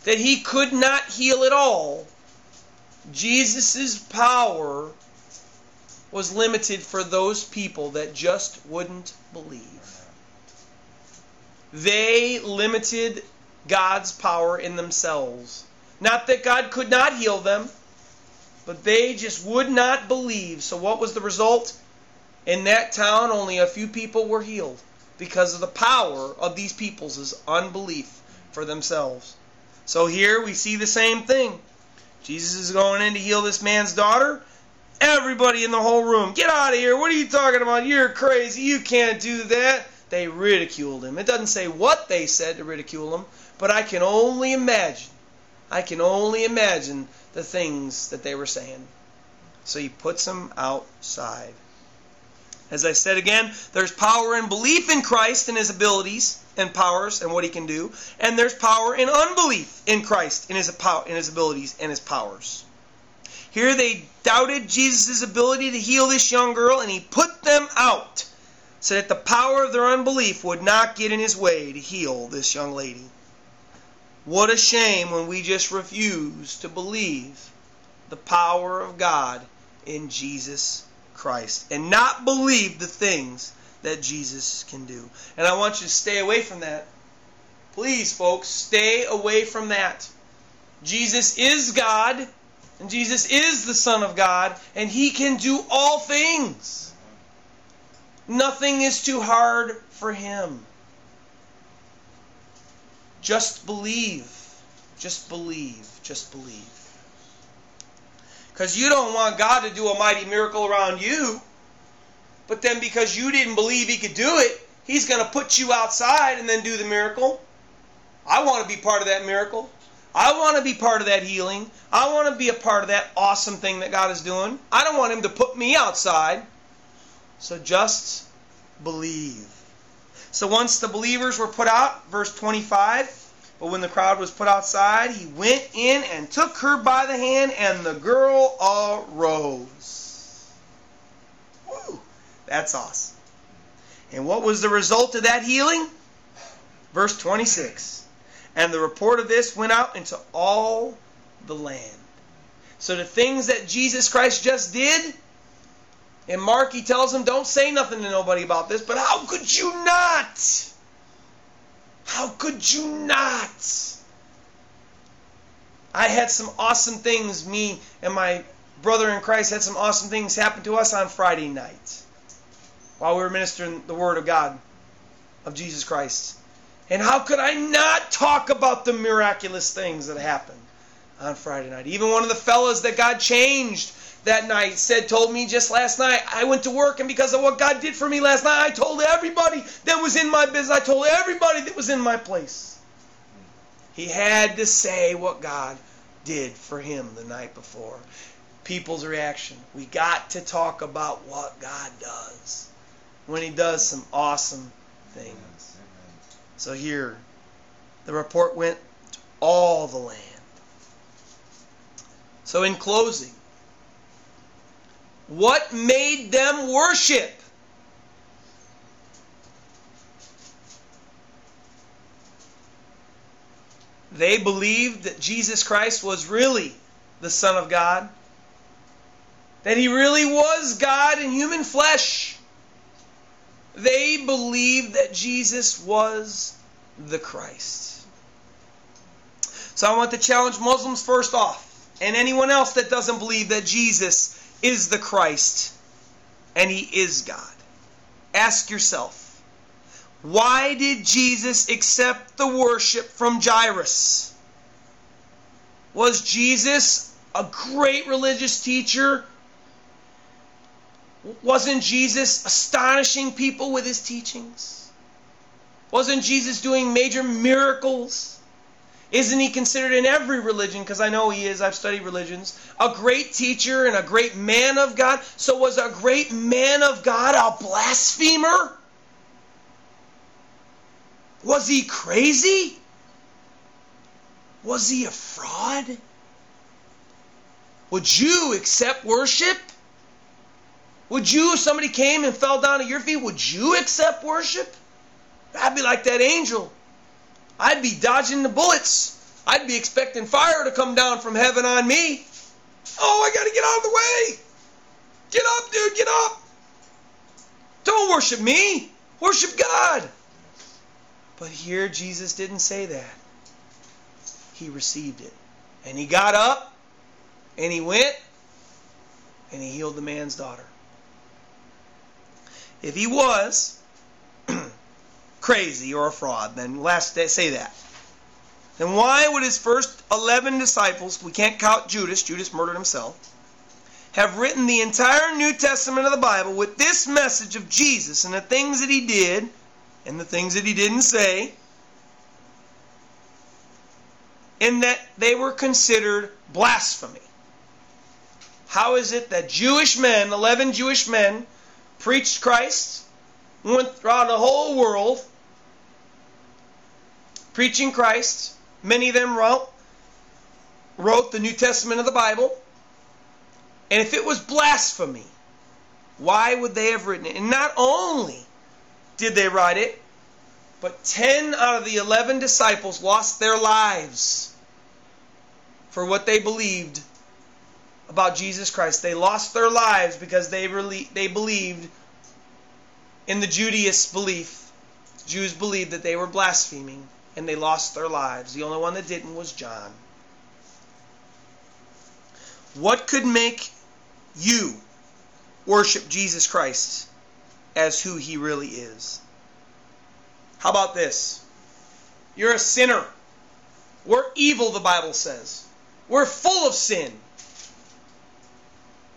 that he could not heal at all, Jesus' power was limited for those people that just wouldn't believe. They limited God's power in themselves. Not that God could not heal them, but they just would not believe. So what was the result? In that town, only a few people were healed because of the power of these people's unbelief for themselves. So here we see the same thing. Jesus is going in to heal this man's daughter. Everybody in the whole room, get out of here. What are you talking about? You're crazy. You can't do that. They ridiculed him. It doesn't say what they said to ridicule him, but I can only imagine. I can only imagine the things that they were saying. So he puts them outside. As I said again, there's power in belief in Christ and his abilities and powers and what he can do, and there's power in unbelief in Christ in his, in his abilities and his powers. Here they doubted Jesus' ability to heal this young girl, and he put them out so that the power of their unbelief would not get in his way to heal this young lady. What a shame when we just refuse to believe the power of God in Jesus Christ and not believe the things that Jesus can do. And I want you to stay away from that. Please, folks, stay away from that. Jesus is God, and Jesus is the Son of God, and He can do all things. Nothing is too hard for Him. Just believe. Just believe. Just believe. Because you don't want God to do a mighty miracle around you. But then because you didn't believe He could do it, He's going to put you outside and then do the miracle. I want to be part of that miracle. I want to be part of that healing. I want to be a part of that awesome thing that God is doing. I don't want Him to put me outside. So just believe. So once the believers were put out, verse 25, but when the crowd was put outside, he went in and took her by the hand, and the girl arose. Woo, that's awesome. And what was the result of that healing? Verse 26. And the report of this went out into all the land. So the things that Jesus Christ just did, in Mark he tells them, don't say nothing to nobody about this, but how could you not? How could you not? I had some awesome things, me and my brother in Christ had some awesome things happen to us on Friday night while we were ministering the Word of God, of Jesus Christ. And how could I not talk about the miraculous things that happened on Friday night? Even one of the fellas that God changed that night said, told me just last night, I went to work and because of what God did for me last night, I told everybody that was in my business, I told everybody that was in my place. He had to say what God did for him the night before. People's reaction. We got to talk about what God does when He does some awesome things. So here, the report went to all the land. So in closing, what made them worship? They believed that Jesus Christ was really the Son of God, that He really was God in human flesh. They believed that Jesus was the Christ. So I want to challenge Muslims first off, and anyone else that doesn't believe that Jesus is the Christ and he is God. Ask yourself, why did Jesus accept the worship from Jairus? Was Jesus a great religious teacher? Wasn't Jesus astonishing people with his teachings? Wasn't Jesus doing major miracles? Isn't he considered in every religion, because I know he is, I've studied religions, a great teacher and a great man of God? So was a great man of God a blasphemer? Was he crazy? Was he a fraud? Would you accept worship? Would you, if somebody came and fell down at your feet, would you accept worship? I'd be like that angel. I'd be dodging the bullets. I'd be expecting fire to come down from heaven on me. Oh, I got to get out of the way. Get up, dude, get up. Don't worship me, worship God. But here, Jesus didn't say that. He received it. And he got up, and he went, and he healed the man's daughter. If he was, (clears throat) crazy or a fraud, then last day, say that. Then why would his first 11 disciples, we can't count Judas, Judas murdered himself, have written the entire New Testament of the Bible with this message of Jesus and the things that he did and the things that he didn't say, in that they were considered blasphemy? How is it that Jewish men, 11 Jewish men, preached Christ, went throughout the whole world, preaching Christ. Many of them wrote, wrote the New Testament of the Bible. And if it was blasphemy, why would they have written it? And not only did they write it, but 10 out of the 11 disciples lost their lives for what they believed about Jesus Christ. They lost their lives because they really, they believed in the Judaist belief. Jews believed that they were blaspheming and they lost their lives. The only one that didn't was John. What could make you worship Jesus Christ as who he really is? How about this? You're a sinner. We're evil, the Bible says. We're full of sin.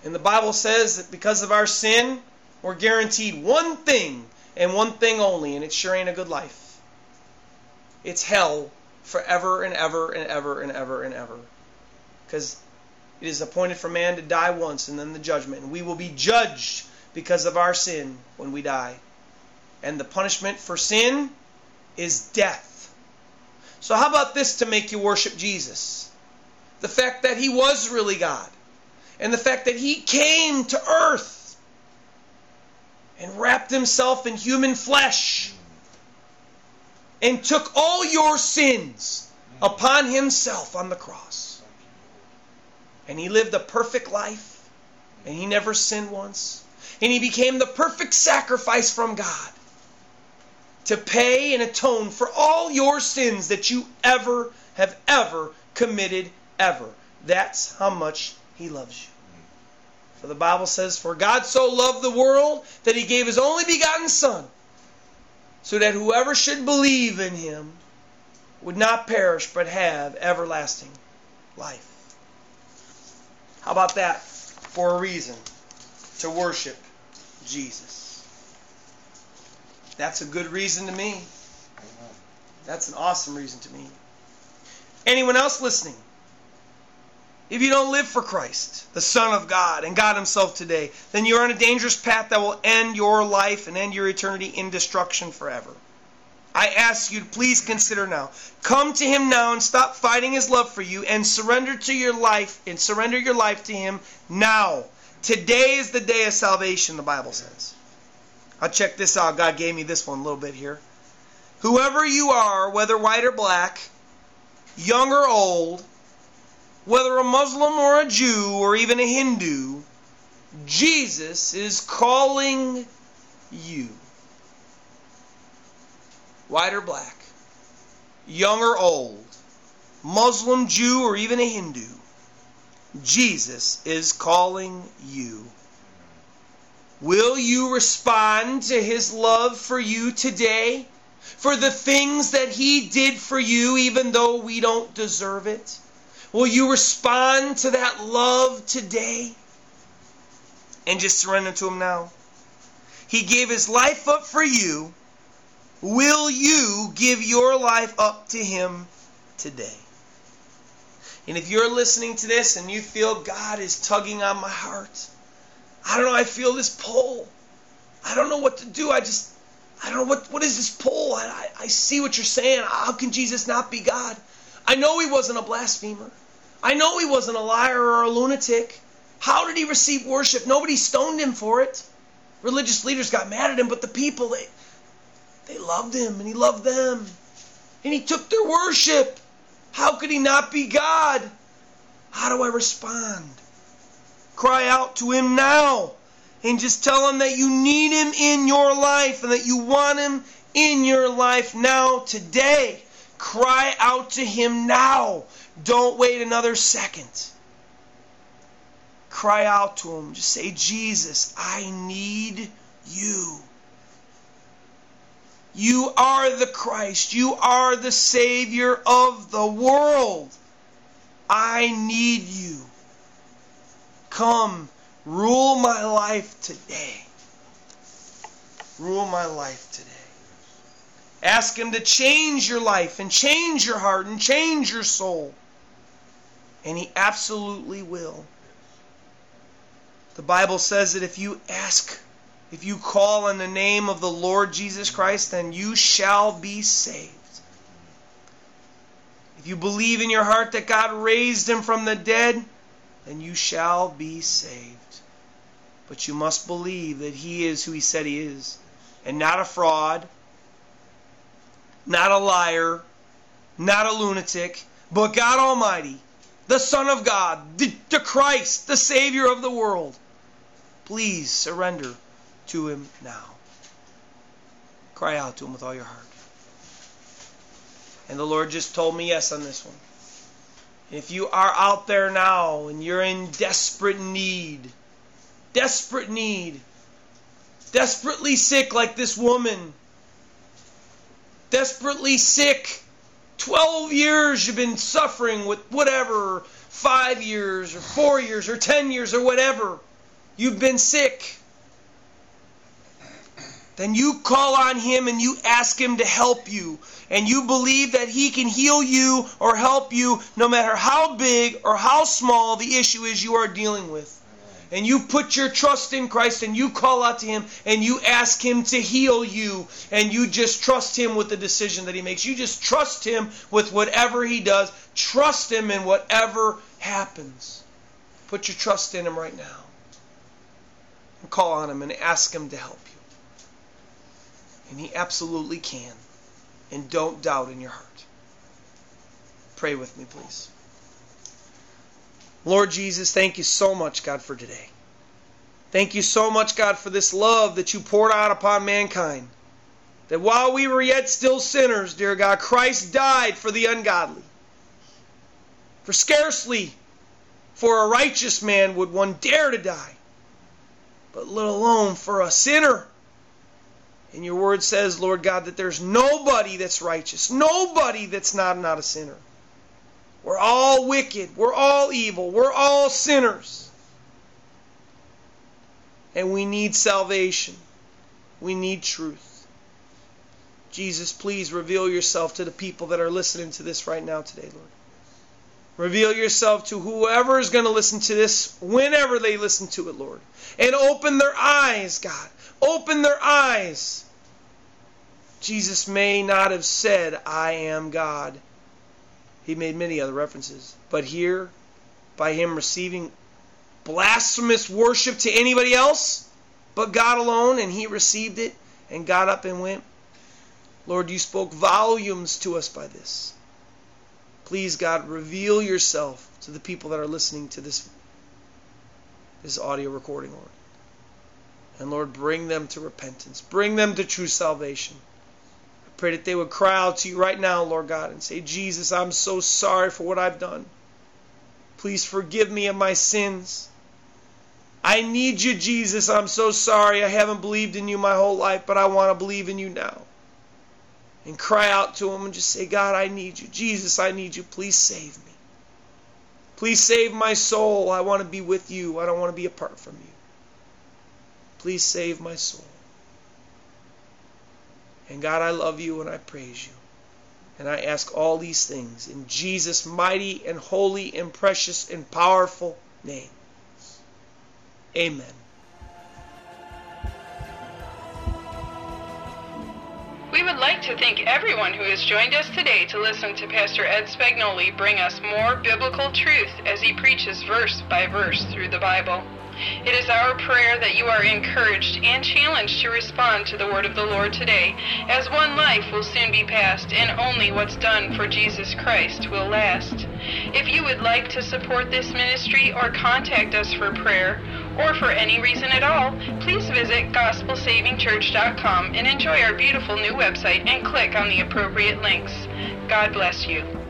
And the Bible says that because of our sin, we're guaranteed one thing and one thing only, and it sure ain't a good life. It's hell forever and ever and ever and ever and ever. Because it is appointed for man to die once and then the judgment. And we will be judged because of our sin when we die. And the punishment for sin is death. So, how about this to make you worship Jesus? The fact that he was really God. And the fact that he came to earth and wrapped himself in human flesh and took all your sins upon himself on the cross. And he lived a perfect life and he never sinned once. And he became the perfect sacrifice from God to pay and atone for all your sins that you ever have ever committed ever. That's how much he loves you. For the Bible says, For God so loved the world that he gave his only begotten Son, so that whoever should believe in him would not perish but have everlasting life. How about that for a reason to worship Jesus? That's a good reason to me. That's an awesome reason to me. Anyone else listening? If you don't live for Christ, the Son of God, and God Himself today, then you're on a dangerous path that will end your life and end your eternity in destruction forever. I ask you to please consider now. Come to Him now and stop fighting His love for you and surrender to your life and surrender your life to Him now. Today is the day of salvation, the Bible says. I'll check this out. God gave me this one a little bit here. Whoever you are, whether white or black, young or old, whether a Muslim or a Jew or even a Hindu, Jesus is calling you. White or black, young or old, Muslim, Jew, or even a Hindu, Jesus is calling you. Will you respond to his love for you today? For the things that he did for you, even though we don't deserve it? Will you respond to that love today? And just surrender to him now. He gave his life up for you. Will you give your life up to him today? And if you're listening to this and you feel God is tugging on my heart, I don't know. I feel this pull. I don't know what to do. I just, I don't know what, what is this pull? I, I, I see what you're saying. How can Jesus not be God? I know he wasn't a blasphemer. I know he wasn't a liar or a lunatic. How did he receive worship? Nobody stoned him for it. Religious leaders got mad at him, but the people, they, they loved him and he loved them. And he took their worship. How could he not be God? How do I respond? Cry out to Him now and just tell Him that you need Him in your life and that you want Him in your life now, today. Cry out to Him now. Don't wait another second. Cry out to Him. Just say, Jesus, I need you. You are the Christ. You are the Savior of the world. I need you. Come, rule my life today. Rule my life today. Ask Him to change your life and change your heart and change your soul. And He absolutely will. The Bible says that if you ask, if you call on the name of the Lord Jesus Christ, then you shall be saved. If you believe in your heart that God raised Him from the dead, then you shall be saved. But you must believe that He is who He said He is, and not a fraud, not a liar, not a lunatic, but God Almighty, the Son of God, the, the Christ, the Savior of the world. Please surrender to Him now. Cry out to Him with all your heart. And the Lord just told me yes on this one. If you are out there now and you're in desperate need, desperate need, desperately sick like this woman, desperately sick, 12 years you've been suffering with whatever, five years or four years or 10 years or whatever, you've been sick. Then you call on Him and you ask Him to help you and you believe that He can heal you or help you no matter how big or how small the issue is you are dealing with. And you put your trust in Christ and you call out to Him and you ask Him to heal you and you just trust Him with the decision that He makes. You just trust Him with whatever He does. Trust Him in whatever happens. Put your trust in Him right now. And call on Him and ask Him to help you. And He absolutely can and don't doubt in your heart. Pray with me, please. Lord Jesus, thank you so much, God, for today. Thank you so much, God, for this love that you poured out upon mankind. That while we were yet still sinners, dear God, Christ died for the ungodly. For scarcely for a righteous man would one dare to die, but let alone for a sinner and your word says, Lord God, that there's nobody that's righteous, nobody that's not, not a sinner. We're all wicked. We're all evil. We're all sinners. And we need salvation. We need truth. Jesus, please reveal yourself to the people that are listening to this right now today, Lord. Reveal yourself to whoever is going to listen to this whenever they listen to it, Lord. And open their eyes, God. Open their eyes. Jesus may not have said, I am God. He made many other references. But here, by him receiving blasphemous worship to anybody else but God alone, and he received it and got up and went. Lord, you spoke volumes to us by this. Please, God, reveal yourself to the people that are listening to this, this audio recording, Lord. And Lord, bring them to repentance. Bring them to true salvation. Pray that they would cry out to you right now, Lord God, and say, Jesus, I'm so sorry for what I've done. Please forgive me of my sins. I need you, Jesus. I'm so sorry. I haven't believed in you my whole life, but I want to believe in you now. And cry out to him and just say, God, I need you. Jesus, I need you. Please save me. Please save my soul. I want to be with you. I don't want to be apart from you. Please save my soul. And God, I love you and I praise you. And I ask all these things in Jesus' mighty and holy and precious and powerful name. Amen. We would like to thank everyone who has joined us today to listen to Pastor Ed Spagnoli bring us more biblical truth as he preaches verse by verse through the Bible. It is our prayer that you are encouraged and challenged to respond to the word of the Lord today, as one life will soon be passed and only what's done for Jesus Christ will last. If you would like to support this ministry or contact us for prayer, or for any reason at all, please visit gospelsavingchurch.com and enjoy our beautiful new website and click on the appropriate links. God bless you.